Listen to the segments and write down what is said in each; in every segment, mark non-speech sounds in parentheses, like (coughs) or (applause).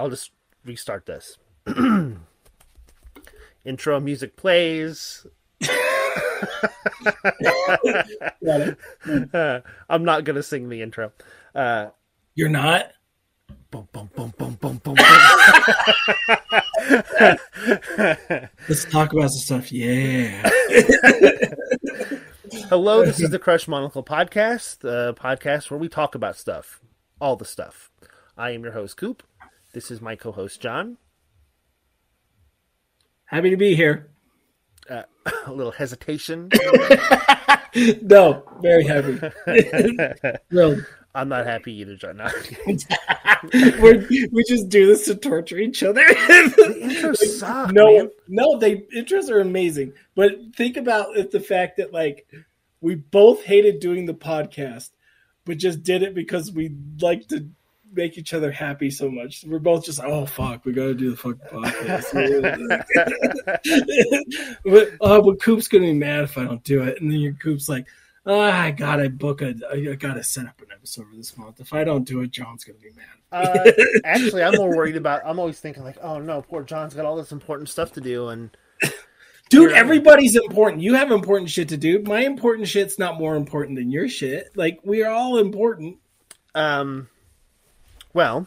I'll just restart this. (clears throat) Intro music plays. Uh, (laughs) I'm not gonna sing the intro. Uh, You're not. boom, boom, boom, boom, boom. boom. (laughs) Let's talk about some stuff. Yeah. (laughs) Hello, this is the Crushed Monocle Podcast, the podcast where we talk about stuff, all the stuff. I am your host, Coop. This is my co-host, Jon. Happy to be here. Uh, (coughs) a little hesitation. (laughs) No, very happy. (laughs) no. I'm not happy either, Jon. No. (laughs) We just do this to torture each other. suck, no, man. no, they intros are amazing. But think about it, the fact that like we both hated doing the podcast, but just did it because we like to make each other happy so much. We're both just oh fuck, we gotta do the fucking podcast. (laughs) (laughs) but, oh, but Coop's gonna be mad if I don't do it, and then your Coop's like. Oh, I gotta book a. I gotta set up an episode for this month. If I don't do it, Jon's gonna be mad. Uh, (laughs) actually, I'm more worried about. I'm always thinking like, oh no, poor Jon's got all this important stuff to do, and Dude, everybody's important. You have important shit to do. My important shit's not more important than your shit. Like we are all important. um, well,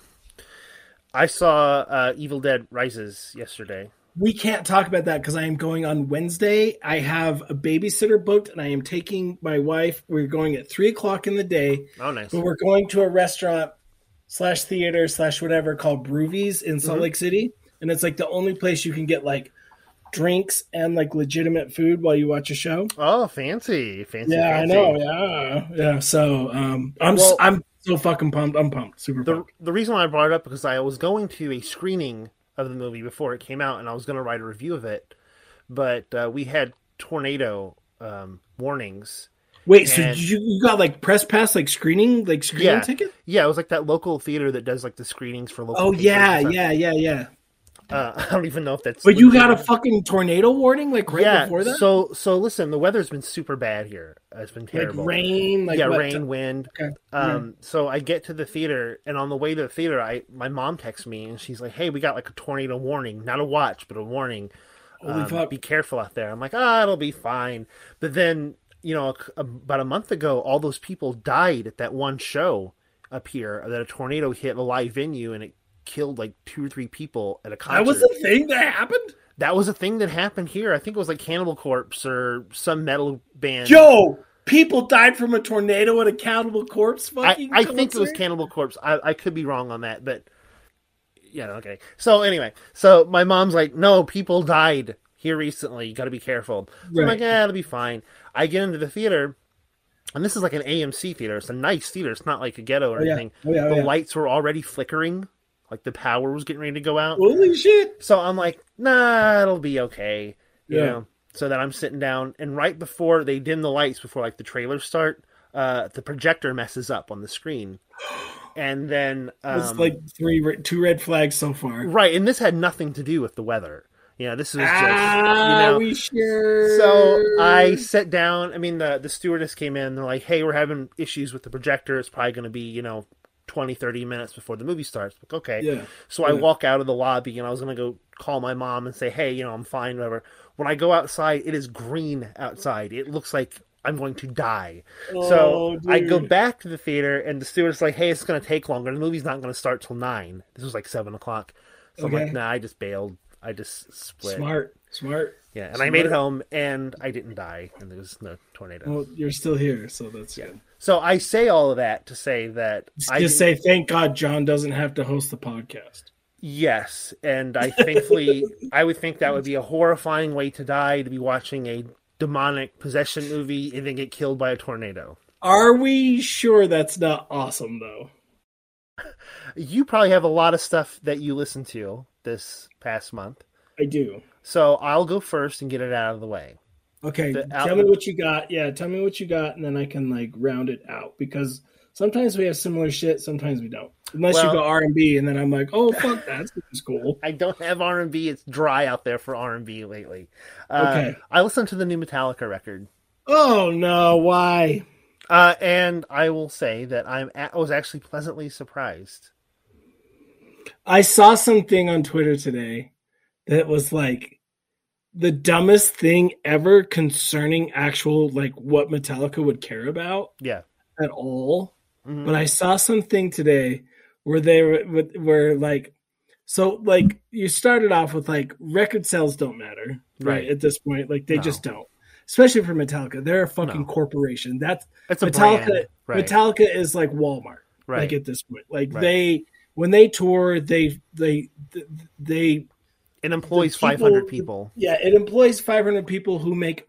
I saw uh, Evil Dead Rises yesterday. We can't talk about that because I am going on Wednesday. I have a babysitter booked, and I am taking my wife. We're going at three o'clock in the day, Oh, nice. but we're going to a restaurant slash theater slash whatever called Brewvies in Salt Mhm. Lake City, and it's like the only place you can get like drinks and like legitimate food while you watch a show. Oh, fancy, fancy. Yeah, fancy. I know. Yeah, yeah. So um, I'm Well- I'm so fucking pumped. I'm pumped. Super The pumped. the reason why I brought it up because I was going to a screening of the movie before it came out, and I was going to write a review of it, but uh, we had tornado um, warnings. Wait, so and- you, you got like press pass, like screening, like screening Yeah. ticket? Yeah, it was like that local theater that does like the screenings for local. Oh yeah, yeah, yeah, yeah. Uh, (laughs) I don't even know if that's. But you got a fucking tornado warning like right yeah. before that, So so listen, the weather's been super bad here. It's been like terrible. rain, like yeah, what- rain, wind. Okay. Um, so I get to the theater, and on the way to the theater, I my mom texts me, and she's like, "Hey, we got like a tornado warning, not a watch, but a warning. Um. Be careful out there." I'm like, "Ah, it'll be fine." But then, you know, a- about a month ago, all those people died at that one show up here that a tornado hit a live venue, and it killed like two or three people at a concert. That was the thing that happened. that was a thing that happened here. I think it was like Cannibal Corpse or some metal band. Joe, people died from a tornado at a Cannibal Corpse. I, Fucking I think it was? Cannibal Corpse. I, I could be wrong on that, but yeah, okay. So anyway, so my mom's like, "No, people died here recently. You got to be careful." So I'm like, "Yeah, it'll be fine." I get into the theater, and this is like an AMC theater. It's a nice theater. It's not like a ghetto or Oh, yeah. anything. Oh, yeah, oh, the yeah. lights were already flickering, like the power was getting ready to go out. Holy shit! So I'm like, "Nah, it'll be okay." You Yeah. know. So then I'm sitting down, and right before they dim the lights, before like the trailers start, uh, the projector messes up on the screen, (gasps) and then um, It's like three, two red flags so far. right, and this had nothing to do with the weather. You know, this was just ah, you know. we sure. So I sat down. I mean, the the stewardess came in. They're like, "Hey, we're having issues with the projector. It's probably going to be you know 20, 30 minutes before the movie starts." Like, okay. yeah, So I walk out of the lobby and I was gonna go call my mom and say, "Hey, you know, I'm fine, whatever." When I go outside, it is green outside. It looks like I'm going to die. so Oh, I go back to the theater, and the steward's like, "Hey, it's gonna take longer. The movie's not gonna start till nine. This was like seven o'clock." So I'm like, "Nah, I just bailed. I just split." Smart, smart. Yeah, and I made it home, and I didn't die, and there was no tornado. Well, you're still here, so that's Yeah. good. So I say all of that to say that I Just say thank God Jon doesn't have to host the podcast. Yes, and I thankfully I would think that would be a horrifying way to die to be watching a demonic possession movie and then get killed by a tornado. Are we sure that's not awesome though? You probably have a lot of stuff that you listen to this past month. I do. So I'll go first and get it out of the way. Okay, tell me what you got. Yeah, tell me what you got, and then I can like round it out because sometimes we have similar shit, sometimes we don't. Unless Well- you go R and B, and then I'm like, oh fuck, that's cool. (laughs) I don't have R and B. It's dry out there for R and B lately. Uh, Okay. I listened to the new Metallica record, Oh no, why? uh, and I will say that I'm a- I was actually pleasantly surprised. I saw something on Twitter today that was like the dumbest thing ever concerning actual like what Metallica would care about Yeah. at all. Mhm. But I saw something today where they were where like so like you started off with like record sales don't matter right, Right. at this point like they No. just don't especially for Metallica they're a fucking No. corporation that's It's a Metallica. Right. Metallica is like Walmart right. like at this point like Right. they when they tour they they they it employs people- 500 people. yeah it employs 500 people who make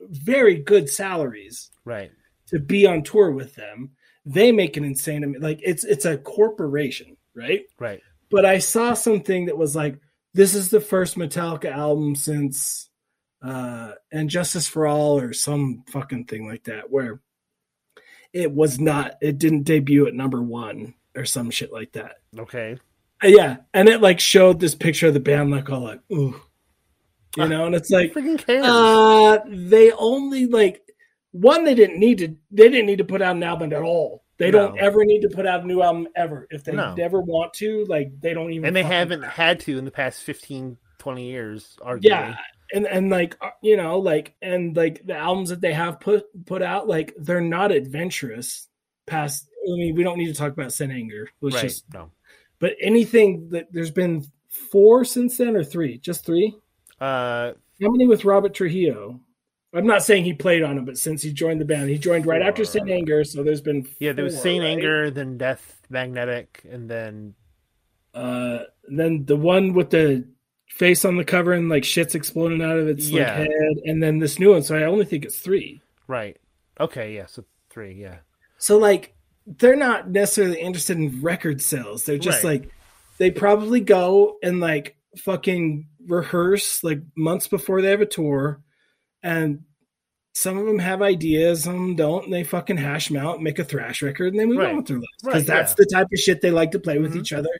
very good salaries Right. to be on tour with them they make an insane like it's it's a corporation right Right. but i saw something that was like this is the first metallica album since uh and justice for all or some fucking thing like that where it was not it didn't debut at number one or some shit like that Okay. Uh, yeah and it like showed this picture of the band like all like ooh you know and it's like uh, they only like one. They didn't need to. They didn't need to put out an album at all. They don't ever need to put out a new album ever. If they No. never want to, like they don't even. and they haven't had to in the past 15, 20 years, arguably. Yeah, and and like uh, you know, like and like the albums that they have put put out, like they're not adventurous. Past, I mean, we don't need to talk about Saint Anger. Let's Right. just. no. But anything that there's been four since then, or three? Just three. Uh, How many with Robert Trujillo? I'm not saying he played on it, but since he joined the band, he joined right after Four. Saint Anger. So there's been yeah, there was Saint right? Anger, then Death Magnetic, and then Uh, then the one with the face on the cover and like shit's exploding out of its like head, and then this new one. So I only think it's three. right. Okay, yeah, so three, yeah. So like they're not necessarily interested in record sales. They're just Right. like they probably go and like fucking rehearse like months before they have a tour, and some of them have ideas, some don't, and they fucking hash them out, make a thrash record, and they move Right. on with their lives because Right, that's yeah. the type of shit they like to play with Mhm. each other.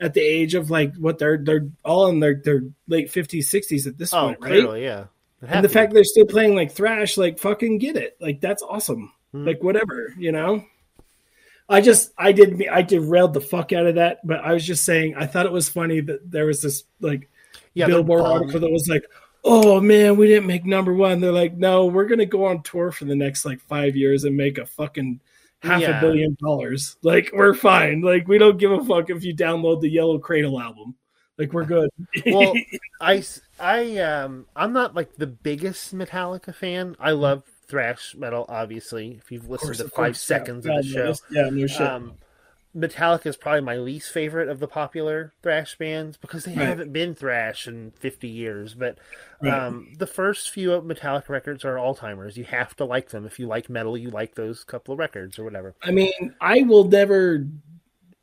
At the age of like what they're they're all in their their late fifties sixties at this Oh, point, right? yeah. And the fact they're still playing like thrash, like fucking get it, like that's awesome. Mhm. Like whatever, you know. I just I did I derailed the fuck out of that, but I was just saying I thought it was funny that there was this like yeah, Billboard article that was like, "Oh man, we didn't make number one." They're like, "No, we're gonna go on tour for the next like five years and make a fucking half Yeah. a billion dollars. Like we're fine. Like we don't give a fuck if you download the Yellow Cradle album. Like we're good." (laughs) well, I I um, I'm not like the biggest Metallica fan. I love thrash metal, obviously. If you've listened course, to five course, seconds Yeah, of the show, Yeah, no shit. um, Metallica is probably my least favorite of the popular thrash bands because they Right. haven't been thrash in 50 years. But Right. um, the first few of Metallica records are all timers. You have to like them. If you like metal, you like those couple of records or whatever. I mean, I will never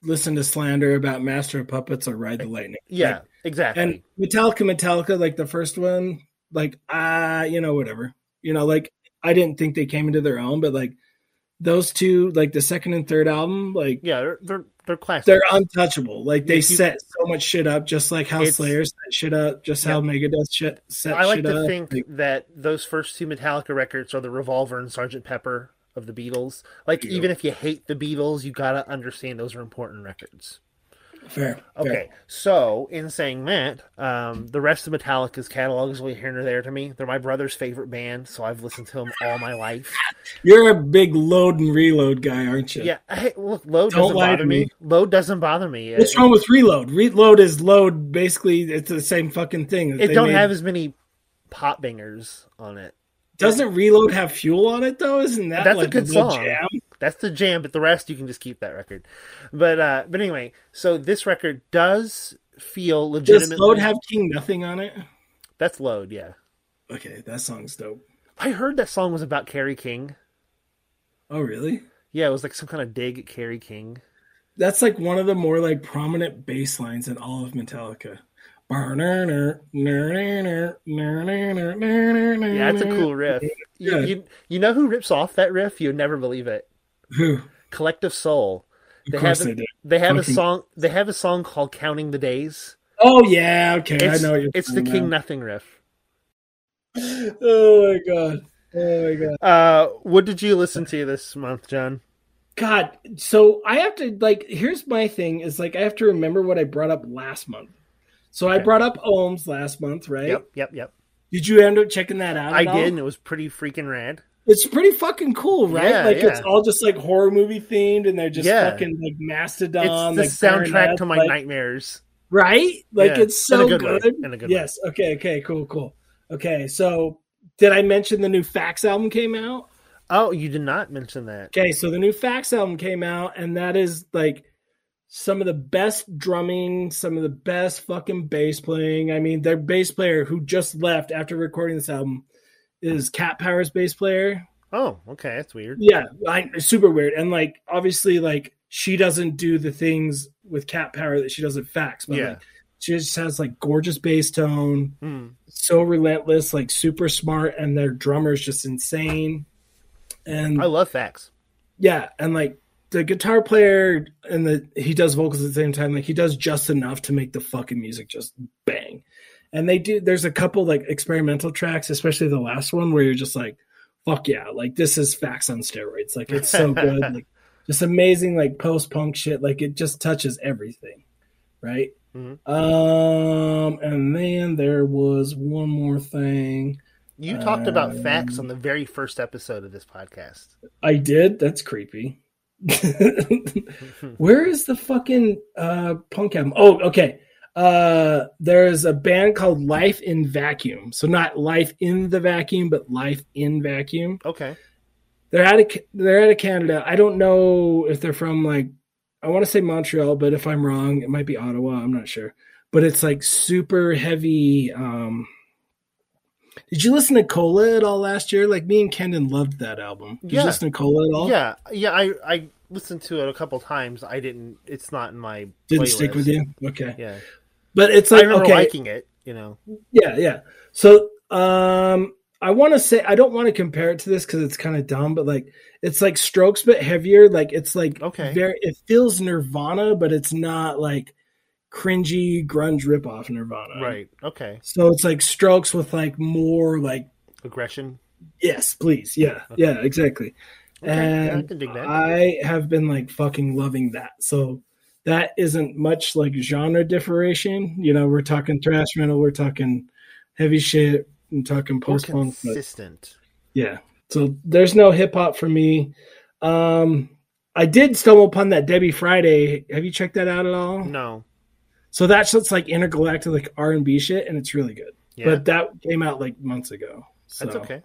listen to slander about Master of Puppets or Ride the Lightning. Yeah, Like, exactly. and Metallica, Metallica, like the first one, like ah, you know, whatever. You know, like I didn't think they came into their own, but like those two, like the second and third album, like yeah, they're they're, they're classics. they're untouchable. Like they you- set so much shit up, just like how Slayer set shit up, just how Megadeth shit set I like to up. think Like, that those first two Metallica records are the Revolver and Sergeant Pepper of the Beatles. Like, Yeah. even if you hate the Beatles, you gotta understand those are important records. Fair. Okay, fair. so in saying that, um, the rest of Metallica's catalog is really here and there to me. They're my brother's favorite band, so I've listened to them all my life. You're a big load and reload guy, aren't you? Yeah, hey, look, load Don't doesn't lie to bother me. me. Load doesn't bother me. What's It- wrong with reload? Reload is load. Basically, it's the same fucking thing. It they don't made. have as many pop bangers on it. Doesn't reload have fuel on it though? Isn't that That's a good song. jam? That's the jam, but the rest you can just keep that record. But uh but anyway, so this record does feel legitimate. Does load have King Nothing on it? That's load, yeah. Okay, that song's dope. I heard that song was about Kerry King. Oh really? Yeah, it was like some kind of dig at Kerry King. That's like one of the more like prominent bass lines in all of Metallica. Yeah, it's a cool riff. You, Yeah. you, you know who rips off that riff? You'd never believe it. Who? Collective Soul. Of They course have a, they do. they have a song they have a song called Counting the Days. Oh yeah, okay, It's, I know it's the King. Nothing riff. (laughs) Oh my god. Oh my god. Uh what did you listen to this month, Jon? God, so I have to like. Here's my thing: is like I have to remember what I brought up last month. So I brought up Ohms last month, right? Yep, yep, yep. Did you end up checking that out? I at all? did, and it was pretty freaking rad. It's pretty fucking cool, right? Yeah, like it's all just like horror movie themed, and they're just Yeah. fucking like It's mastodon. the like soundtrack to my like- nightmares. right? Like Yeah, it's so good good. good way. yes. Okay. Okay. Cool. Cool. Okay. So did I mention the new FACS album came out? Oh, you did not mention that. Okay, so the new FACS album came out, and that is like some of the best drumming, some of the best fucking bass playing. I mean, their bass player who just left after recording this album is Cat Power's bass player. Oh, okay, that's weird. Yeah, I, super weird. And like, obviously, like she doesn't do the things with Cat Power that she does at FACS, but Yeah. like, she just has like gorgeous bass tone, Hmm. so relentless, like super smart, and their drummer's just insane. And I love FACS. yeah, and like the guitar player and the he does vocals at the same time. Like he does just enough to make the fucking music just bang. And they do. There's a couple like experimental tracks, especially the last one, where you're just like, "Fuck yeah!" Like this is FACS on steroids. Like it's so good. (laughs) like just amazing. Like post punk shit. Like it just touches everything, right? Mhm. Um, and then there was one more thing. You talked about Um, FACS on the very first episode of this podcast. I did. That's creepy. (laughs) (laughs) Where is the fucking uh punk album? Oh, okay. Uh there's a band called Life in Vacuum. So not Life in the Vacuum, but Life in Vacuum. Okay. They're out of they're out of Canada. I don't know if they're from like I want to say Montreal, but if I'm wrong, it might be Ottawa. I'm not sure. But it's like super heavy. Um Did you listen to Cola at all last year? Like me and Kendon loved that album. Did Yeah. you listen to Cola at all? Yeah, yeah. I I listened to it a couple times. I didn't. It's not in my. Didn't playlist. stick with you. Okay. Yeah, But it's I like remember okay. liking it. You know. Yeah, yeah. So um I want to say I don't want to compare it to this because it's kind of dumb, but like it's like Strokes but heavier. Like it's like Okay. very it feels Nirvana, but it's not like cringy grunge ripoff Nirvana. Right. Okay. So it's like Strokes with like more like Aggression. yes, please, yeah, yeah, exactly. Okay, yeah, I and dig that. I have been like fucking loving that. So that isn't much like genre differentiation. You know, we're talking thrash metal, we're talking heavy shit, and talking post punk. Consistent. yeah, so there's no hip hop for me. Um, I did stumble upon that Debby Friday. Have you checked that out at all? No. So that's just like intergalactic like R and B shit, and it's really good. Yeah. But that came out like months ago. So, that's okay.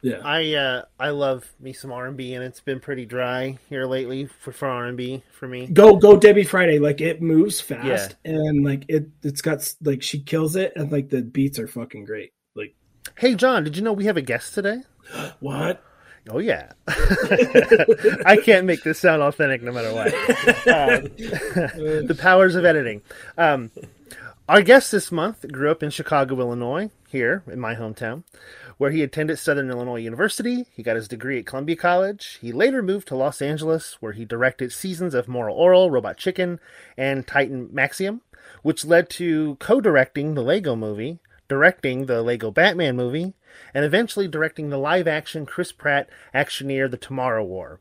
Yeah. I uh I love me some R and B, and it's been pretty dry here lately for for R and B for me. go go Debby Friday. Like it moves fast and like it it's got like she kills it and like the beats are fucking great. Like Hey Jon, did you know we have a guest today? (gasps) what? Oh yeah, (laughs) I can't make this sound authentic no matter what. (laughs) Um, (laughs) the powers of editing. Um, our guest this month grew up in Chicago, Illinois, here in my hometown, where he attended Southern Illinois University. He got his degree at Columbia College. He later moved to Los Angeles, where he directed seasons of Moral Orel, Robot Chicken, and Titan Maximum, which led to co-directing the Lego Movie, directing the Lego Batman movie, and eventually directing the live-action Chris Pratt actioneer The Tomorrow War.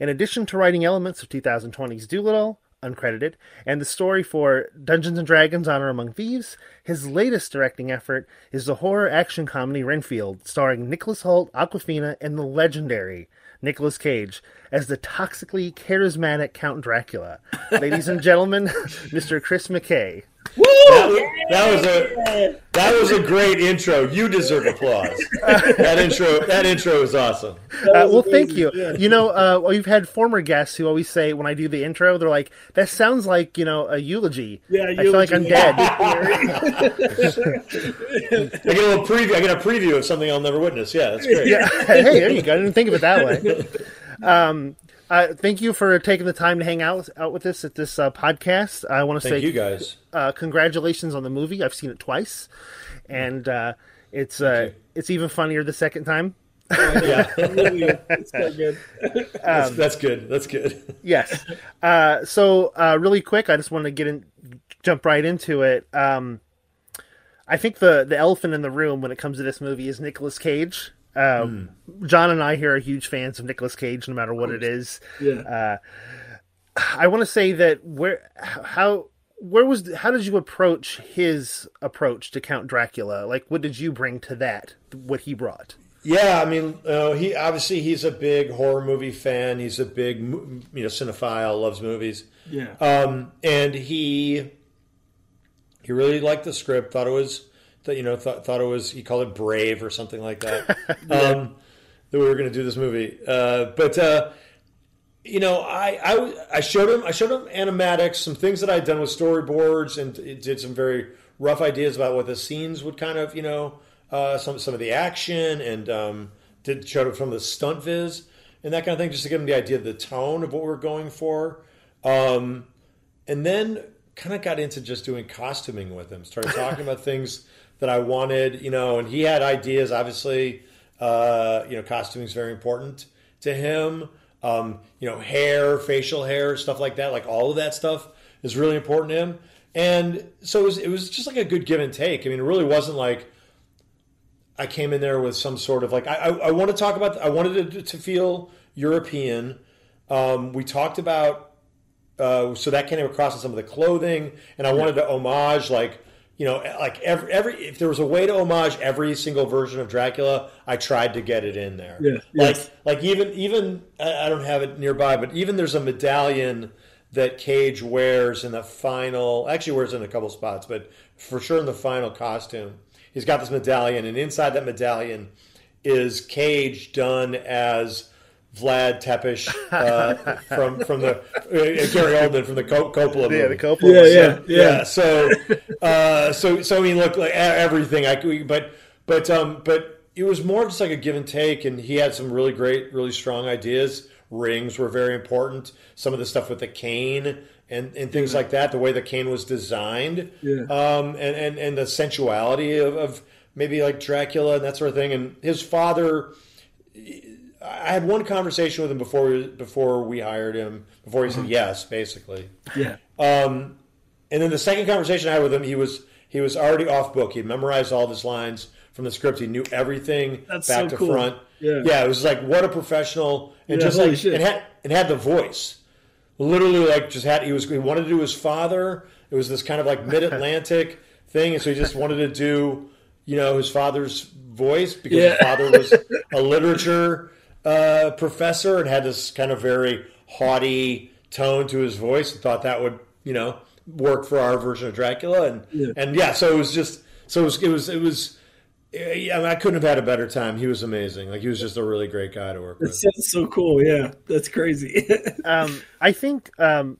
In addition to writing elements of 2020's Dolittle, uncredited, and the story for Dungeons and Dragons Honor Among Thieves, his latest directing effort is the horror action comedy Renfield, starring Nicholas Hoult, Awkwafina, and the legendary Nicolas Cage as the toxically charismatic Count Dracula. (laughs) Ladies and gentlemen, (laughs) Mr. Chris McKay. That was, that was a that was a great intro. You deserve applause. That intro that intro is awesome. Uh, well, thank you. yeah. You know, uh, we've had former guests who always say when I do the intro, they're like, "That sounds like you know a eulogy." Yeah, I feel like I'm dead. (laughs) I get a little preview. I get a preview of something I'll never witness. Yeah, that's great. yeah. (laughs) hey, there you go. I didn't think of it that way. (laughs) Um, uh, thank you for taking the time to hang out out with us at this uh, podcast. I want to Thank say you guys. uh, congratulations on the movie. I've seen it twice, and uh, it's uh, it's even funnier the second time. (laughs) Yeah, (laughs) it's so good. (laughs) that's, that's good. That's good. Yes. Uh, so uh, really quick, I just want to get in, jump right into it. Um, I think the the elephant in the room when it comes to this movie is Nicolas Cage. Uh, mm. Jon and I here are huge fans of Nicolas Cage, no matter what it is. Yeah. Uh, I want to say that where how where was how did you approach his approach to Count Dracula? Like, what did you bring to that? What he brought? Yeah, I mean, uh, he obviously he's a big horror movie fan. He's a big you know cinephile, loves movies. Yeah, um, and he he really liked the script. Thought it was that you know thought thought it was he called it brave or something like that. (laughs) yeah. um, that we were going to do this movie, uh, but uh, you know, I, I I showed him I showed him animatics, some things that I'd done with storyboards, and did some very rough ideas about what the scenes would kind of you know uh, some some of the action and um, did showed him from the stunt viz and that kind of thing, just to give him the idea of the tone of what we are going for. Um, and then kind of got into just doing costuming with him. Started talking about things that I wanted, you know, and he had ideas. Obviously, uh, you know, costuming is very important to him. Um, you know, hair, facial hair, stuff like that. Like all of that stuff is really important to him. And so it was, it was just like a good give and take. I mean, it really wasn't like I came in there with some sort of like I, I, I want to talk about I wanted it to feel European. Um, we talked about uh, so that came across in some of the clothing, and I wanted to homage like you know like every every if there was a way to homage every single version of Dracula, I tried to get it in there. Yeah, like yes. like even even I don't have it nearby, but even there's a medallion that Cage wears in the final. Actually, wears in a couple spots, but for sure in the final costume he's got this medallion, and inside that medallion is Cage done as Vlad Tepes uh, from from the uh, Gary Oldman from the Coppola movie. Yeah, the Coppola. Yeah, yeah, yeah. yeah. So, uh, so, so I mean, look, like everything. I could, but but um, but it was more just like a give and take, and he had some really great, really strong ideas. Rings were very important. Some of the stuff with the cane and, and things like that, the way the cane was designed, yeah. um, and, and, and the sensuality of, of maybe like Dracula and that sort of thing. And his father, I had one conversation with him before we, before we hired him, before he said uh-huh. yes, basically. Yeah. Um, and then the second conversation I had with him, he was he was already off book. He memorized all of his lines from the script. He knew everything That's back so to cool. front. Yeah. yeah, it was like what a professional and Yeah, just like shit. and had and had the voice literally like just had he was he wanted to do his father. It was this kind of like mid Atlantic (laughs) thing, and so he just wanted to do you know his father's voice because his father was a (laughs) literature uh, professor and had this kind of very haughty tone to his voice, and thought that would you know work for our version of Dracula, and Yeah. and yeah, so it was just so it was it was it was. Yeah, I, mean, I couldn't have had a better time. He was amazing. Like he was just a really great guy to work That with. sounds so cool. Yeah, that's crazy. (laughs) um, I think um,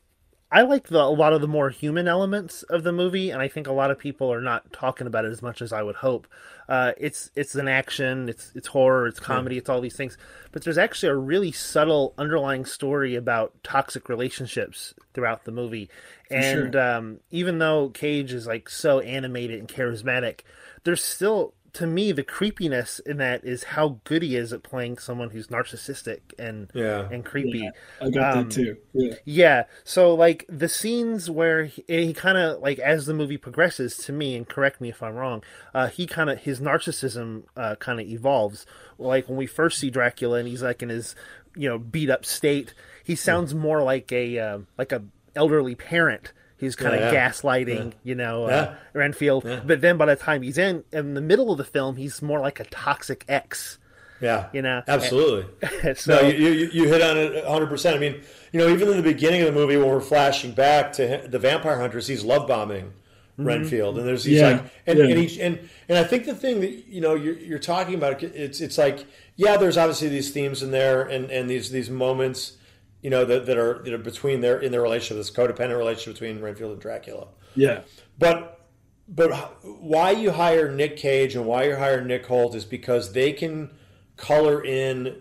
I like the, a lot of the more human elements of the movie, and I think a lot of people are not talking about it as much as I would hope. Uh, it's it's an action, it's it's horror, it's comedy, it's all these things, but there's actually a really subtle underlying story about toxic relationships throughout the movie, and um, even though Cage is like so animated and charismatic, there's still to me the creepiness in that is how good he is at playing someone who's narcissistic and Yeah. and creepy. I got Um, that too. Yeah. Yeah. So like the scenes where he, he kind of like as the movie progresses to me and correct me if I'm wrong, uh, he kind of his narcissism uh, kind of evolves. Like when we first see Dracula and he's like in his you know beat up state, he sounds more like a uh, like a elderly parent. He's kind of Yeah, yeah. gaslighting, you know, uh, Renfield. Yeah. But then by the time he's in in the middle of the film, he's more like a toxic ex. Yeah, You know? absolutely. (laughs) so no, you, you, you hit on it 100. percent I mean, you know, even in the beginning of the movie, when we're flashing back to the vampire hunters, he's love bombing Renfield, and there's he's Yeah, like, and yeah. and, he, and and I think the thing that you know you're, you're talking about, it's it's like, yeah, there's obviously these themes in there, and and these these moments, you know, that, that are that are between their in their relationship, this codependent relationship between Renfield and Dracula. Yeah. But but why you hire Nick Cage and why you hire Nick Hoult is because they can color in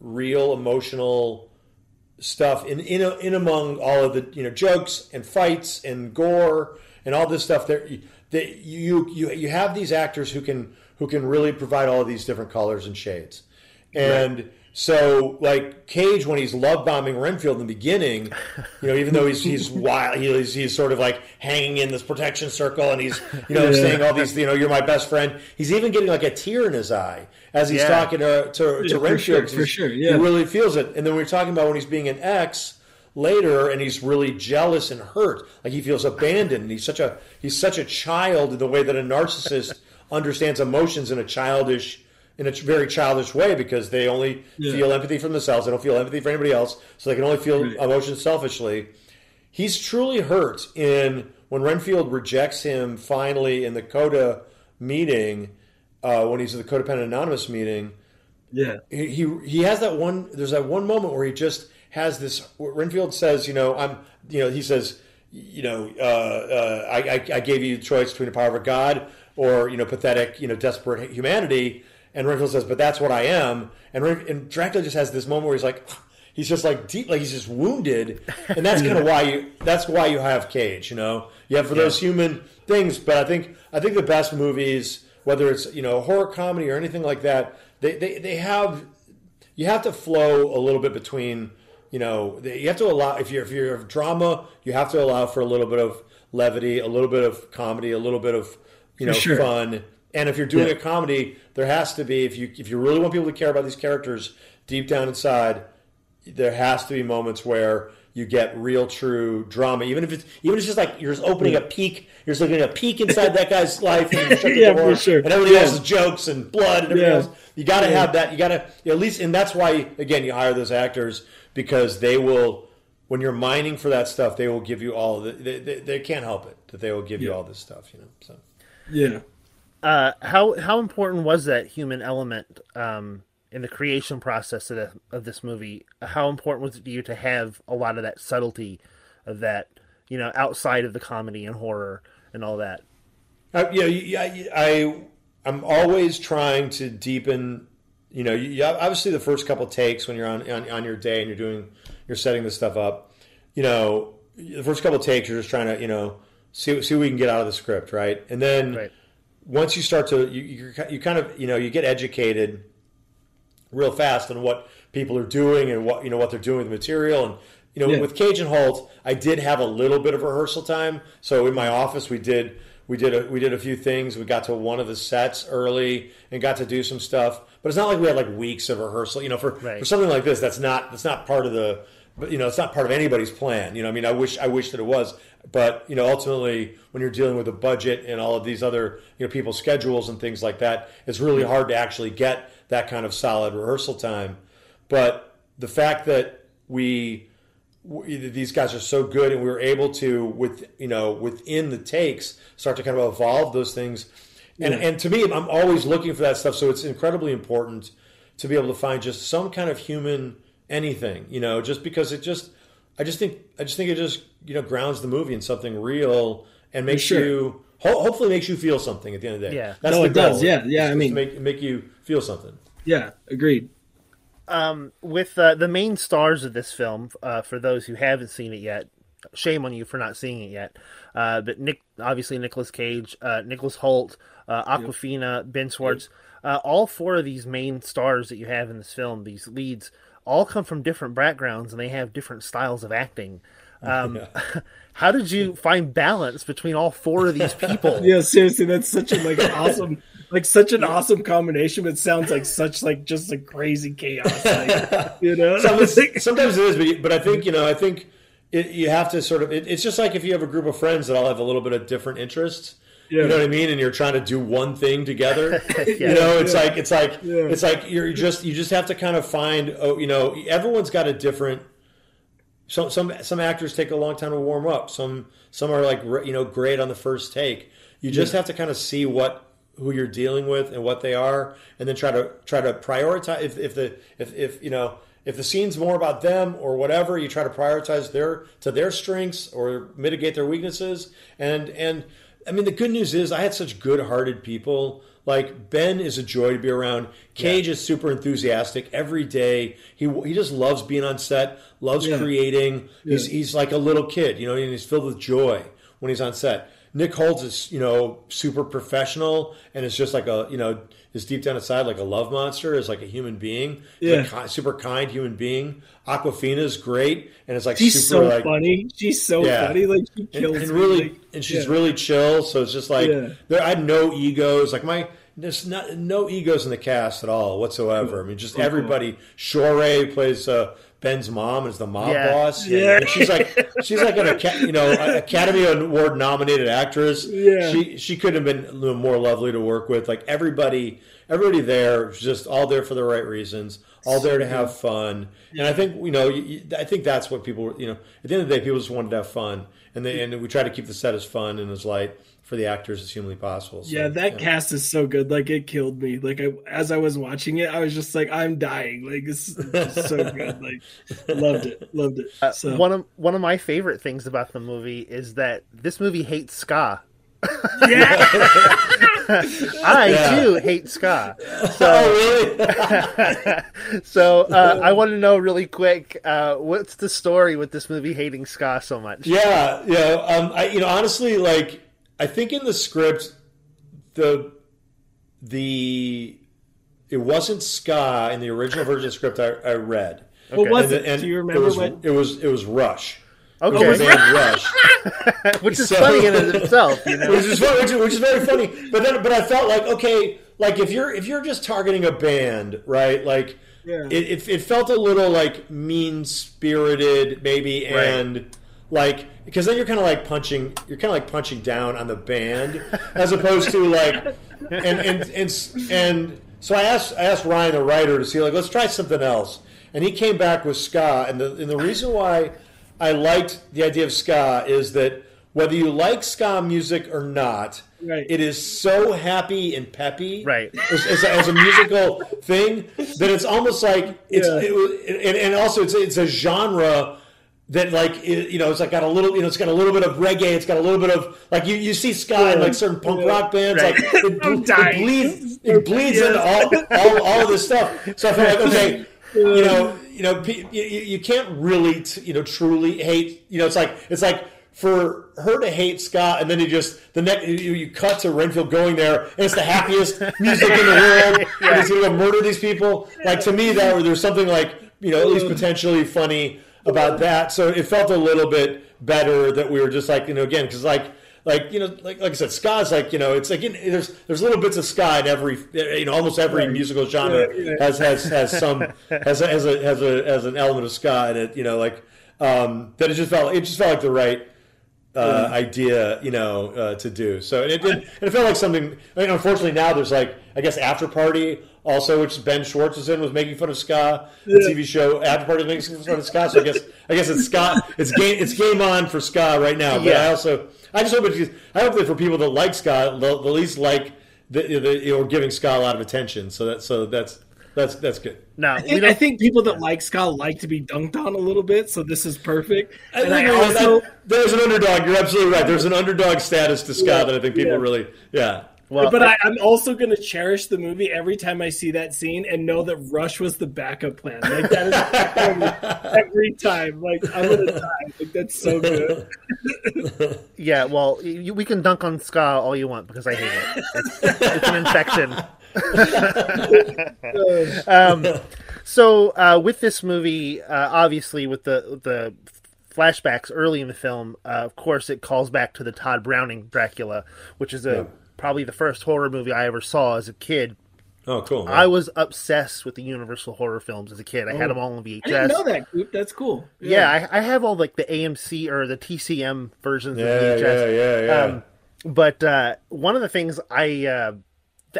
real emotional stuff in in, in among all of the you know jokes and fights and gore and all this stuff. There, that you you you have these actors who can who can really provide all of these different colors and shades, and So, like Cage, when he's love bombing Renfield in the beginning, (laughs) you know, even though he's he's wild, he's, he's sort of like hanging in this protection circle, and he's you know Yeah. saying all these, you know, you're my best friend. He's even getting like a tear in his eye as he's Yeah. talking to to, to Yeah, for Renfield. sure, 'cause for he's- sure, he really feels it. And then we're talking about when he's being an ex later, and he's really jealous and hurt, like he feels abandoned. And he's such a he's such a child in the way that a narcissist (laughs) understands emotions in a childish in a very childish way because they only Yeah. feel empathy for themselves. They don't feel empathy for anybody else, so they can only feel Right. emotions selfishly. He's truly hurt in when Renfield rejects him finally in the Coda meeting uh, when he's at the Codependent Anonymous meeting Yeah. he, he he has that one there's that one moment where he just has this renfield says you know i'm you know he says you know uh, uh, I, I, I gave you the choice between the power of a god or you know pathetic you know desperate humanity and renfield says but that's what i am. And, Ren- and dracula just has this moment where he's like he's just like deep like he's just wounded. And that's kind of (laughs) why you that's why you have cage you know? You have for those human things but i think i think the best movies whether it's you know horror comedy or anything like that they, they, they have you have to flow a little bit between you know you have to allow if you're if you're drama you have to allow for a little bit of levity a little bit of comedy a little bit of you know sure. fun and if you're doing Yeah. a comedy there has to be if you if you really want people to care about these characters deep down inside there has to be moments where you get real true drama even if it's even if it's just like you're just opening a peek you're just looking at a peek inside that guy's (laughs) life and, you shut the Yeah, door, for sure. and everybody Yeah. else's jokes and blood and everything Yeah. else you got to Yeah. have that. You got to at least, and that's why again you hire those actors because they will. When you're mining for that stuff, they will give you all. The, they, they, they can't help it that they will give you all this stuff. You know. So Yeah. Uh, how how important was that human element um, in the creation process of, the, of this movie? How important was it to you to have a lot of that subtlety of that, you know, outside of the comedy and horror and all that? I, you know, I, I I'm always trying to deepen. You know, you, you- obviously the first couple takes when you're on, on on your day and you're doing you're setting this stuff up. You know, the first couple takes you're just trying to you know see see what we can get out of the script, right? And then Right. Once you start to you, you you kind of you know you get educated real fast on what people are doing and what you know what they're doing with the material. And you know Yeah. with Cage and Hoult I did have a little bit of rehearsal time. So in my office we did we did a, we did a few things. We got to one of the sets early and got to do some stuff. But it's not like we had like weeks of rehearsal. You know for Right. for something like this that's not that's not part of the but you know it's not part of anybody's plan. You know I mean I wish I wish that it was but you know ultimately when you're dealing with a budget and all of these other you know people's schedules and things like that it's really hard to actually get that kind of solid rehearsal time. But the fact that we w- these guys are so good and we were able to with you know within the takes start to kind of evolve those things. And and to me i'm always looking for that stuff. So it's incredibly important to be able to find just some kind of human anything you know just because it just i just think i just think it just you know grounds the movie in something real and makes sure. you ho- hopefully makes you feel something at the end of the day Yeah. that's No, the it does. goal. Yeah, yeah, It's I mean- make make you feel something Yeah. Agreed. with uh, the main stars of this film, uh, for those who haven't seen it yet, shame on you for not seeing it yet. Uh, but Nick, obviously Nicolas Cage, uh, Nicholas Hoult, uh, Awkwafina, Ben Schwartz, uh, all four of these main stars that you have in this film, these leads, all come from different backgrounds and they have different styles of acting. (laughs) Um, (laughs) how did you find balance between all four of these people? (laughs) Yeah, seriously, that's such a like awesome, like such an awesome combination. But it sounds like such like just a crazy chaos. Like, you know, sometimes, sometimes it is, but, but I think you know, I think it, you have to sort of. It, it's just like if you have a group of friends that all have a little bit of different interests. Yeah. You know what I mean? And you're trying to do one thing together. (laughs) You know, it's Yeah. like it's like Yeah. it's like you're just you just have to kind of find. Oh, you know, everyone's got a different. Some some some actors take a long time to warm up. Some some are like you know great on the first take. You just have to kind of see what who you're dealing with and what they are, and then try to try to prioritize. If, if the if, if you know if the scene's more about them or whatever, you try to prioritize their to their strengths or mitigate their weaknesses. And and I mean the good news is I had such good-hearted people. Like Ben is a joy to be around. Cage is super enthusiastic every day. He he just loves being on set, loves Yeah. creating. He's Yeah. he's like a little kid, you know, and he's filled with joy when he's on set. Nick Holtz is you know super professional and it's just like a you know is deep down inside like a love monster, is like a human being, Yeah. Ki- super kind human being. Awkwafina is great and it's like She's super so like funny. She's so Yeah. funny. Like she kills and me. really Like, and she's yeah. really chill. So it's just like Yeah. there, I had no egos. Like my there's not no egos in the cast at all whatsoever. I mean, just everybody. Shohreh plays uh, Ben's mom is the mob Yeah. boss. Yeah. and she's like she's like an Aca- you know Academy Award nominated actress. Yeah. she she couldn't have been more lovely to work with. Like everybody. Everybody there was just all there for the right reasons, all there to have fun, and I think you know, you, you- I think that's what people, you know, at the end of the day, people just wanted to have fun, and they and we try to keep the set as fun and as light for the actors as humanly possible. So, Yeah, that cast is so good. Like it killed me. Like I, as I was watching it, I was just like, I'm dying. Like it's, it's so good. (laughs) Like loved it, loved it. Uh, So one of one of my favorite things about the movie is that this movie hates ska. yeah, (laughs) I Yeah. too hate ska. (laughs) Oh, really? So uh, I want to know really quick, uh, what's the story with this movie hating ska so much? yeah, yeah. Um, I, you know, honestly, like I think in the script, the the it wasn't ska in the original version of the script I, I read. what was And, it? and Do you it remember was, what? it was it was Rush. Okay, It was the Rush. (laughs) which is So- funny in and of itself, you know. which is fun, which, is- which is very funny. But then, but I felt like okay, like if you're if you're just targeting a band, right? Like Yeah. it, it, it felt a little like mean spirited, maybe, Right. and like because then you're kind of like punching, you're kind of like punching down on the band as opposed to like and and and and so I asked I asked Ryan the writer to see like let's try something else, and he came back with ska, and the and the reason why I liked the idea of ska is that whether you like ska music or not, Right. it is so happy and peppy, Right. As, as, a, as a musical thing that it's almost like it's Yeah. it, and, and also it's it's a genre that like it, you know it's like got a little you know it's got a little bit of reggae it's got a little bit of like you, you see in like certain punk Yeah. rock bands Right. like it, it bleeds it bleeds into all, all all of this stuff. So I feel like okay (laughs) you know you know you, you can't really t- you know truly hate you know it's like it's like for her to hate ska, and then you just the next you, you cut to Renfield going there and it's the happiest (laughs) music in the world and he's gonna go murder these people. Like to me that there's something like you know at least mm. potentially funny about that so it felt a little bit better that we were just like you know again because like like you know like like I said is like you know it's like in, there's there's little bits of ska in every you know almost every musical genre Yeah, yeah. has has has some (laughs) has a, has a has a has an element of ska in it you know like um that it just felt it just felt like the right uh, idea, you know, uh, to do. So and it did, and it felt like something. I mean, unfortunately, now there's like I guess After Party also, which Ben Schwartz was in, was making fun of ska. The TV show After Party makes fun of ska. So I guess I guess it's ska. It's game. It's game on for ska right now. But I also I just hope it. I hope that for people that like ska, they'll, they'll at least like the, the you know giving ska a lot of attention. So that so that's that's that's good. Now I think, I think people that like ska like to be dunked on a little bit, so this is perfect. I And I think there's- also, there's an underdog. You're absolutely right. There's an underdog status to ska Yeah, that I think people yeah. really yeah. Well, but I, I'm also going to cherish the movie every time I see that scene and know that Rush was the backup plan. Like that is (laughs) every time. Like I'm gonna die. Like that's so good. (laughs) yeah, well, you, we can dunk on ska all you want because I hate it. It's, it's an infection. (laughs) um, so uh, with this movie, uh, obviously with the the flashbacks early in the film, uh, of course, it calls back to the Tod Browning Dracula, which is a Yeah. Probably the first horror movie I ever saw as a kid. Oh, cool. I was obsessed with the Universal horror films as a kid. I had them all on VHS. I didn't know that, Coop. That's cool. Yeah, I, I have all like the AMC or the TCM versions yeah, of VHS. yeah, yeah, yeah. Um, but uh, one of the things I uh, th-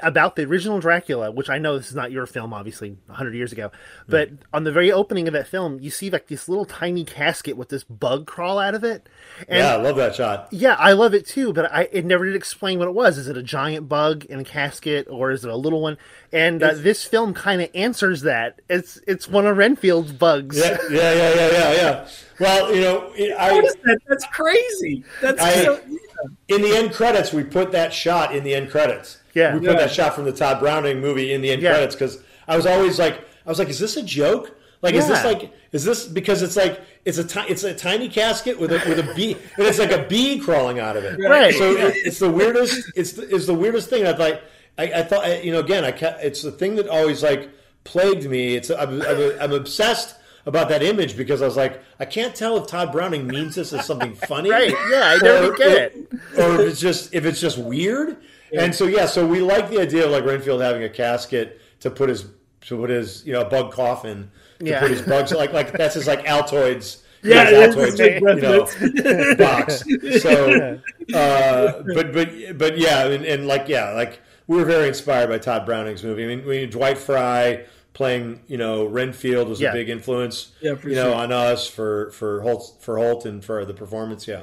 about the original Dracula, which I know this is not your film, obviously, hundred years ago, but on the very opening of that film, you see like this little tiny casket with this bug crawl out of it, and yeah, I love that shot. yeah, I love it too, but I it never did explain what it was. Is it a giant bug in a casket or is it a little one? And uh, this film kind of answers that. It's it's one of Renfield's bugs. Yeah, yeah, yeah, yeah, yeah, yeah. Well, you know, (laughs) I is that? That's crazy. That's I- so, in the end credits we put that shot in the end credits. Yeah. we put Yeah. that shot from the Tod Browning movie in the end Yeah. credits because I was always like, I was like, is this a joke? Like, is this like is this because it's like it's a ti- it's a tiny casket with a with a bee and it's like a bee crawling out of it. Right. So it, it's the weirdest. It's the, it's the weirdest thing. I like. I, I thought I- you know again. I ca- it's the thing that always like plagued me. It's I'm, I'm, I'm obsessed about that image because I was like I can't tell if Tod Browning means this as something funny. Right, yeah, I never or get it. Or if it's just if it's just weird. And so yeah, so we like the idea of like Renfield having a casket to put his to put his you know a bug coffin to Yeah. put his bugs like like that's his like Altoids. (laughs) Yeah, his Altoids, you know, reference. box. So, (laughs) uh, but but but yeah, and, and like yeah, like we were very inspired by Tod Browning's movie. I mean, we Dwight Frye playing you know Renfield was Yeah. a big influence. Yeah, you know, sure. on us for for Hoult for Hoult and for the performance. Yeah.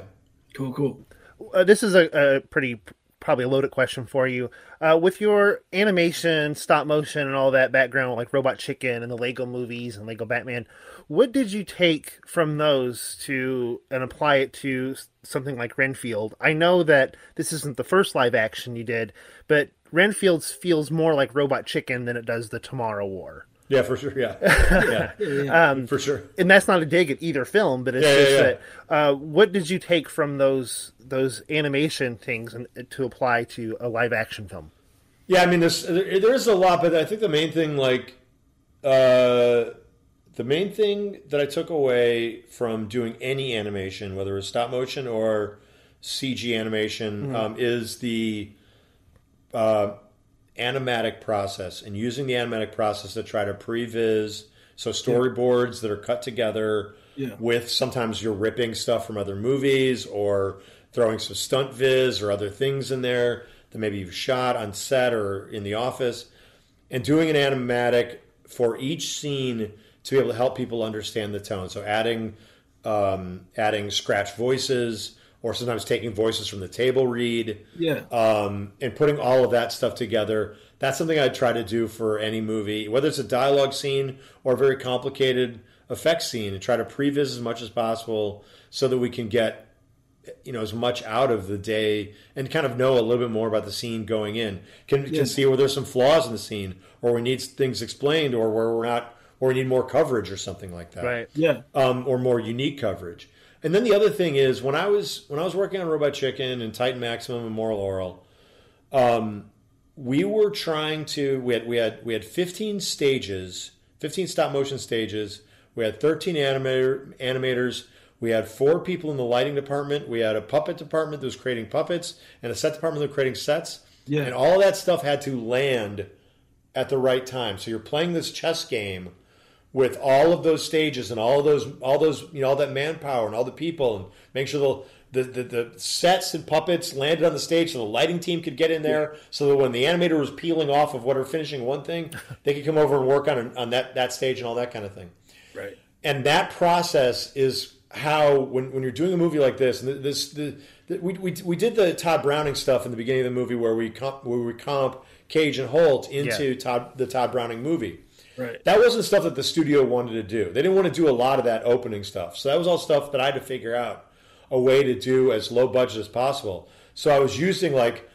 Cool, cool. uh, this is a, a pretty probably a loaded question for you. Uh, with your animation, stop motion, and all that background, like Robot Chicken and the Lego movies and Lego Batman, what did you take from those to and apply it to something like Renfield? I know that this isn't the first live action you did, but Renfield's feels more like Robot Chicken than it does the Tomorrow War. Yeah, for sure. Yeah, (laughs) yeah, for sure. and that's not a dig at either film, but it's Yeah, just that. Uh, what did you take from those those animation things and to apply to a live action film? Yeah, I mean, there's there's a lot, but I think the main thing, like, uh, the main thing that I took away from doing any animation, whether it's stop motion or CG animation, um, is the uh, animatic process and using the animatic process to try to previs. So storyboards that are cut together Yeah. with sometimes you're ripping stuff from other movies or throwing some stunt viz or other things in there that maybe you've shot on set or in the office and doing an animatic for each scene to be able to help people understand the tone. So adding um, adding scratch voices or sometimes taking voices from the table read Yeah. um, and putting all of that stuff together. That's something I try to do for any movie, whether it's a dialogue scene or a very complicated effects scene, and try to previs as much as possible so that we can get you know as much out of the day and kind of know a little bit more about the scene going in. Can Yeah. can see where there's some flaws in the scene, or we need things explained, or where we're not, or we need more coverage or something like that right Yeah. um, or more unique coverage. And then the other thing is when I was when I was working on Robot Chicken and Titan Maximum and Moral Orel, um, we were trying to we had we had we had 15 stages, 15 stop motion stages. We had 13 animator animators. We had four people in the lighting department. We had a puppet department that was creating puppets and a set department that was creating sets. Yeah. And all that stuff had to land at the right time. So you're playing this chess game with all of those stages and all of those all those you know all that manpower and all the people and make sure the the, the, the sets and puppets landed on the stage so the lighting team could get in there so that when the animator was peeling off of whatever finishing one thing (laughs) they could come over and work on on that that stage and all that kind of thing Right. and that process is how when, when you're doing a movie like this and this the, the we, we, we did the Tod Browning stuff in the beginning of the movie where we comp, where we comp Cage and Hoult into Yeah. Tod the Tod Browning movie Right. that wasn't stuff that the studio wanted to do. They didn't want to do a lot of that opening stuff. So that was all stuff that I had to figure out a way to do as low budget as possible. So I was using like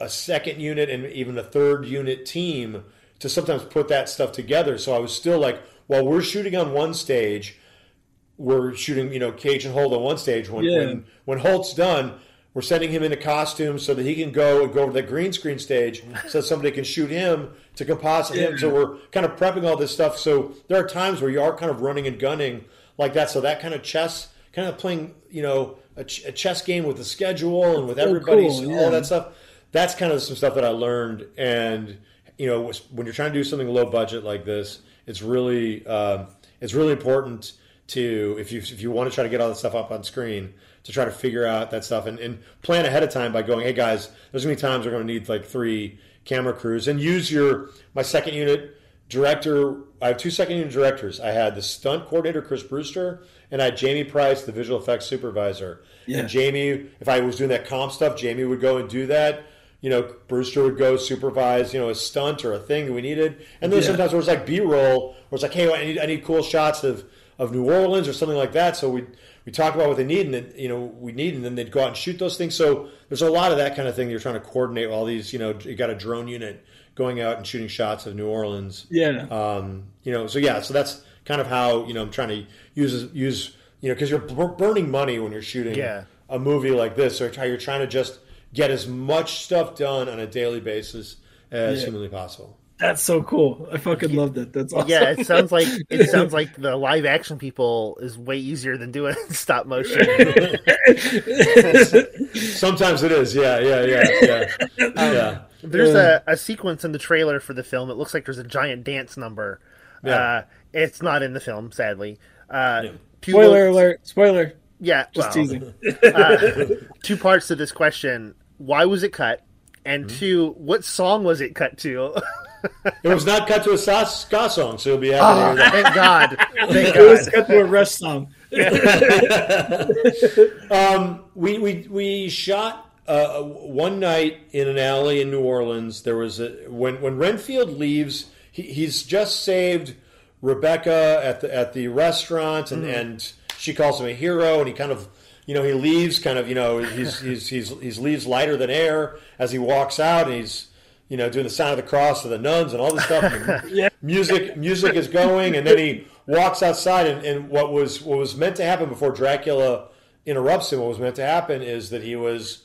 a second unit and even a third unit team to sometimes put that stuff together. So I was still like, while we're shooting on one stage, we're shooting, you know, Cage and Hoult on one stage. When Yeah. when when Hoult's done, we're sending him into costume so that he can go and go to the green screen stage (laughs) so that somebody can shoot him to composite him. So we're kind of prepping all this stuff. So there are times where you are kind of running and gunning like that. So that kind of chess, kind of playing, you know, a, ch- a chess game with the schedule and with everybody's cool, all that stuff. That's kind of some stuff that I learned. And you know, when you're trying to do something low budget like this, it's really um, it's really important to if you if you want to try to get all that stuff up on screen to try to figure out that stuff and, and plan ahead of time by going, hey guys, there's gonna be times we're gonna need like three camera crews and use your my second unit director. I have two second unit directors. I had the stunt coordinator Chris Brewster and I had Jamie Price, the visual effects supervisor. Yeah. And Jamie, if I was doing that comp stuff, Jamie would go and do that. You know, Brewster would go supervise, you know, a stunt or a thing that we needed. And then Yeah. sometimes where it's like B roll, where it's like, hey, I need, I need cool shots of, of New Orleans or something like that. So we we talk about what they need, and then, you know, we need, and then they'd go out and shoot those things. So there's a lot of that kind of thing. You're trying to coordinate all these. You know, you got a drone unit going out and shooting shots of New Orleans. Yeah. Um, you know, so yeah, so that's kind of how you know I'm trying to use use you know because you're burning money when you're shooting Yeah. a movie like this, or how you're trying to just get as much stuff done on a daily basis as Yeah. humanly possible. That's so cool. I fucking love that. That's awesome. Yeah, it sounds like it (laughs) sounds like the live action people is way easier than doing (laughs) stop motion. (laughs) Sometimes it is, yeah, yeah, yeah, yeah, yeah. There's a, a sequence in the trailer for the film. It looks like there's a giant dance number. Yeah. Uh, it's not in the film, sadly. Uh, Yeah. Spoiler lo- alert. Spoiler. Yeah, Just well, teasing. two parts to this question: Why was it cut? And Mm-hmm. two, what song was it cut to? It was not cut to a ska, ska song, so you'll be happy to hear that. Thank God! (laughs) It was cut to a Rush song. (laughs) we we we shot uh, one night in an alley in New Orleans. There was a when when Renfield leaves, he, he's just saved Rebecca at the at the restaurant, and and she calls him a hero, and he kind of. You know, he leaves kind of, you know, he's, he's, he's, he's leaves lighter than air as he walks out and he's, you know, doing the sign of the cross to the nuns and all this stuff. (laughs) Yeah. music music is going and then he walks outside and, and what was what was meant to happen before Dracula interrupts him what was meant to happen is that he was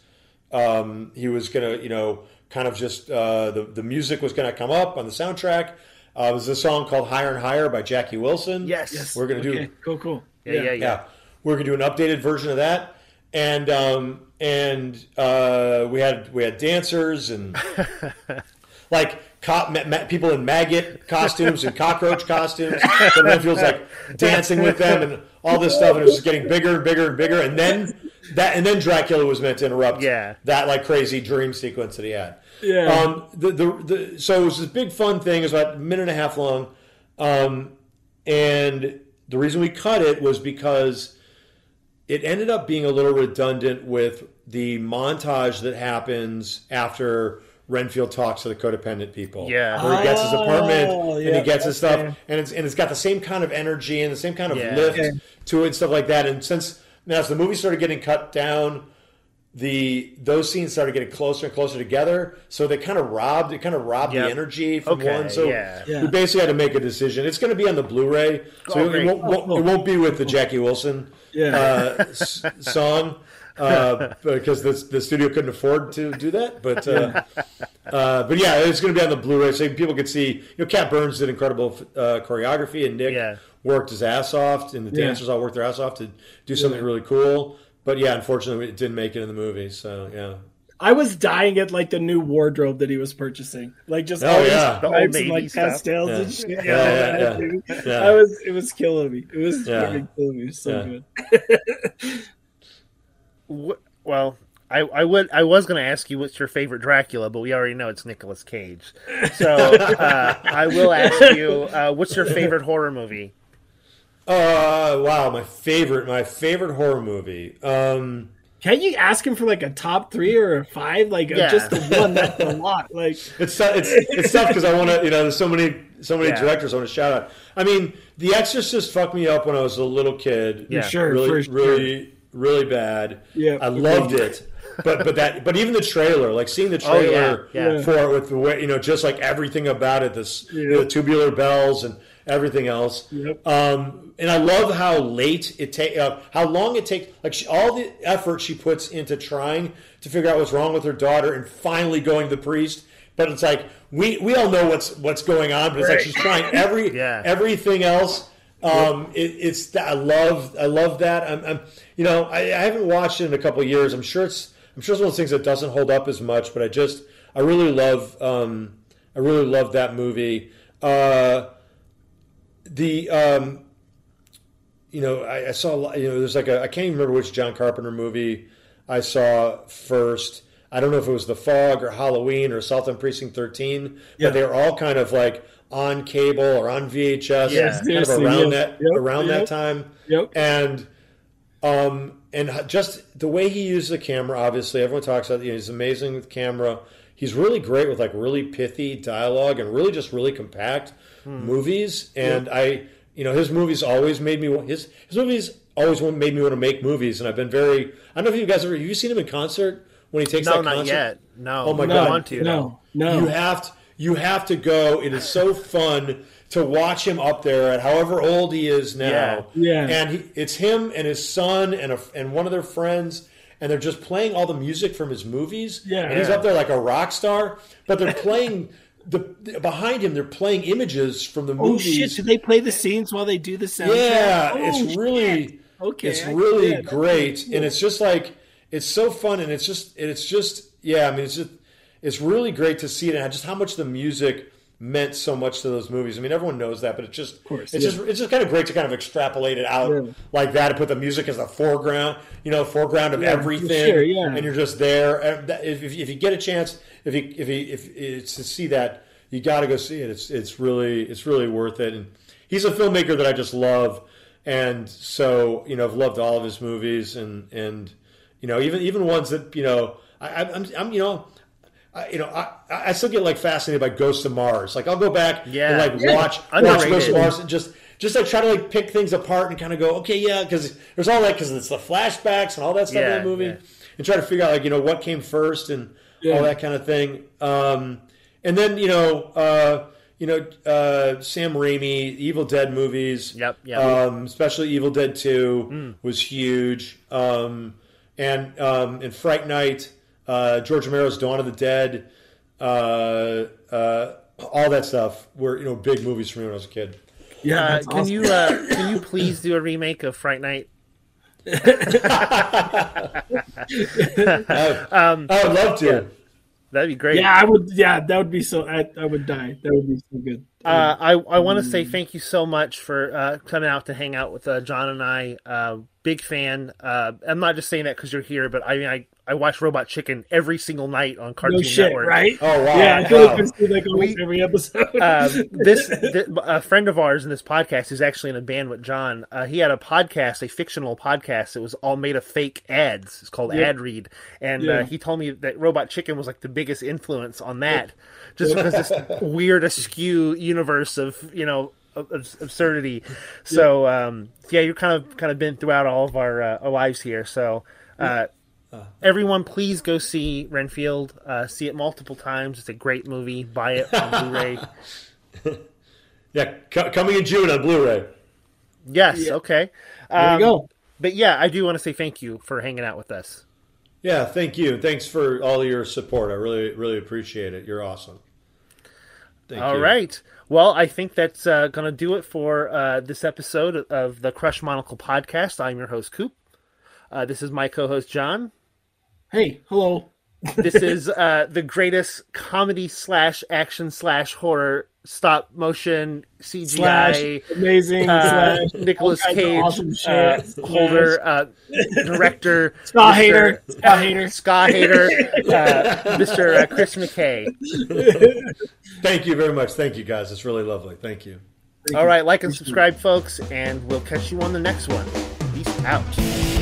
um, he was gonna you know kind of just uh, the, the music was gonna come up on the soundtrack uh, it was a song called Higher and Higher by Jackie Wilson Yes. yes. we're gonna do Okay, cool, cool. Yeah, yeah, yeah. yeah, we're gonna do an updated version of that, and um, and uh, we had we had dancers and (laughs) like co- ma- ma- people in maggot costumes and cockroach costumes. And Renfield's like dancing with them and all this stuff, and it was just getting bigger and bigger and bigger. And then that, and then Dracula was meant to interrupt Yeah. that like crazy dream sequence that he had. Yeah. Um, the, the, the, so it was this big fun thing. It was about a minute and a half long. Um, and the reason we cut it was because it ended up being a little redundant with the montage that happens after Renfield talks to the codependent people. Yeah. Where he gets his oh, apartment Oh, and yeah, he gets his stuff okay. and it's and it's got the same kind of energy and the same kind of Yeah. lift Okay. to it and stuff like that. And since now as the movie started getting cut down, the those scenes started getting closer and closer together. So they kind of robbed it kind of robbed Yep. the energy from Okay, one. So yeah. Yeah. we basically had to make a decision. It's going to be on the Blu-ray, so Oh, it, great. won't, oh, won't- it won't be with the Jackie Wilson Yeah. uh, s- song uh, because the, the studio couldn't afford to do that. But uh, uh, but yeah, it's going to be on the Blu-ray, so people can see. You know, Cat Burns did incredible uh, choreography, and Nick Yeah. worked his ass off, and the Yeah. dancers all worked their ass off to do something really cool. But yeah, unfortunately, it didn't make it in the movie. So yeah. I was dying at like the new wardrobe that he was purchasing, like just Oh, all these yeah. The and like stuff. pastels Yeah. and shit. Yeah, yeah, Yeah, yeah. I was, it was killing me. It was Yeah. fucking killing me. It was so Yeah. good. (laughs) Well, I, I would I was going to ask you what's your favorite Dracula, but we already know it's Nicolas Cage. So (laughs) uh, I will ask you uh, what's your favorite horror movie? Uh, wow, my favorite, my favorite horror movie. Um, Can't you ask him for like a top three or a five? Like Yeah. just the one that's a lot. Like (laughs) It's it's it's tough because I want to you know there's so many so many Yeah. directors I want to shout out. I mean, The Exorcist fucked me up when I was a little kid. Yeah. sure, really for really really bad. Yeah, I loved it. But but that but even the trailer, like seeing the Oh, yeah, trailer yeah. for it with the way you know just like everything about it, this you know, Yeah. tubular bells and everything else. Yep. Um, and I love how late it take, uh, how long it takes, like she, all the effort she puts into trying to figure out what's wrong with her daughter, and finally going to the priest. But it's like we we all know what's what's going on, but it's like she's trying (laughs) every Yeah. everything else. Um, it, it's I love I love that. I'm, I'm you know I, I haven't watched it in a couple of years. I'm sure it's I'm sure it's one of those things that doesn't hold up as much, but I just I really love um, I really love that movie. Uh, the um, you know I, I saw a lot, you know there's like a I can't even remember which John Carpenter movie I saw first. I don't know if it was The Fog or Halloween or on Precinct 13, Yeah. but they were all kind of like on cable or on VHS, Yeah. kind of around that Yep, around yep. that time. Yep. And um, and just the way he uses the camera, obviously, everyone talks about. You know, he's amazing with camera. He's really great with like really pithy dialogue and really just really compact hmm. movies. And I, you know, his movies always made me his his movies always made me want to make movies. And I've been very. I don't know if you guys ever have you seen him in concert when he takes No, that not concert? yet. No. Oh my I God. want to. no, no. You have to you have to go. It is so fun to watch him up there at however old he is now. Yeah. And he, it's him and his son and a, and one of their friends, and they're just playing all the music from his movies. Yeah. And he's Yeah. up there like a rock star, but they're playing (laughs) the behind him. They're playing images from the Oh movies. shit! Do they play the scenes while they do the soundtrack? Yeah, Oh, it's shit. really Okay, it's I- really great, cool. and it's just like it's so fun, and it's just and it's just yeah. I mean, it's just it's really great to see it, and just how much the music meant so much to those movies. I mean, everyone knows that, but it's just course, it's yeah. just it's just kind of great to kind of extrapolate it out Yeah. like that and put the music as the foreground, you know, foreground of Yeah, everything, sure, yeah. and you're just there. If, if, if you get a chance, if you if you, if it's to see that, you got to go see it. It's it's really it's really worth it. And he's a filmmaker that I just love, and so you know I've loved all of his movies, and and you know even even ones that you know I- I'm I'm you know. I, you know, I, I still get like fascinated by Ghosts of Mars. Like I'll go back Yeah. and like Yeah. watch watch Underrated. Ghosts of Mars and just just like try to like pick things apart and kind of go, okay, yeah, because there's all that because it's the flashbacks and all that stuff Yeah, in the movie, yeah. and try to figure out like you know what came first and Yeah. all that kind of thing. Um, and then you know, uh, you know, uh, Sam Raimi, Evil Dead movies. Yep, yep. Um, especially Evil Dead Two was huge. Um, and um, and Fright Night, uh, George Romero's Dawn of the Dead, uh, uh, all that stuff were you know big movies for me when I was a kid. Yeah, Uh, that's can awesome. you uh, can you please do a remake of Fright Night? (laughs) I, I would love to. yeah. That'd be great. Yeah, I would. Yeah, that would be so. I, I would die. That would be so good. Uh, I I want to say thank you so much for uh, coming out to hang out with uh, Jon and I. Uh, big fan. Uh, I'm not just saying that because you're here, but I mean I, I watch Robot Chicken every single night on Cartoon no shit, Network. right? Oh wow! Yeah, I feel wow. like I've like almost We- every episode. um, (laughs) this th- a friend of ours in this podcast is actually in a band with Jon. Uh, he had a podcast, a fictional podcast It was all made of fake ads. It's called Yeah. Ad Read, and Yeah. uh, he told me that Robot Chicken was like the biggest influence on that, just because this (laughs) weird askew universe of you know of, of absurdity. So um, yeah, you've kind of kind of been throughout all of our, uh, our lives here. So. Uh, Everyone, please go see Renfield. Uh, see it multiple times. It's a great movie. Buy it on Blu-ray. (laughs) Yeah, co- coming in June on Blu-ray. Yes. Yeah. Okay. there Um, you go. But yeah, I do want to say thank you for hanging out with us. Yeah, thank you. Thanks for all your support. I really, really appreciate it. You're awesome. Thank All you. right. Well, I think that's uh, going to do it for uh, this episode of the Crushed Monocle podcast. I'm your host, Coop. Uh, this is my co-host, Jon. Hey, hello. This is uh, the greatest comedy slash action slash horror stop motion CGI. Slash amazing. uh, slash Nicholas all kinds of Cage, awesome uh, holder, uh, director, (laughs) Scott Mr. hater. Ska hater. Ska hater, uh, Mr. Uh, Chris McKay. Thank you very much. Thank you, guys. It's really lovely. Thank you. All right, like and subscribe, folks, and we'll catch you on the next one. Peace out.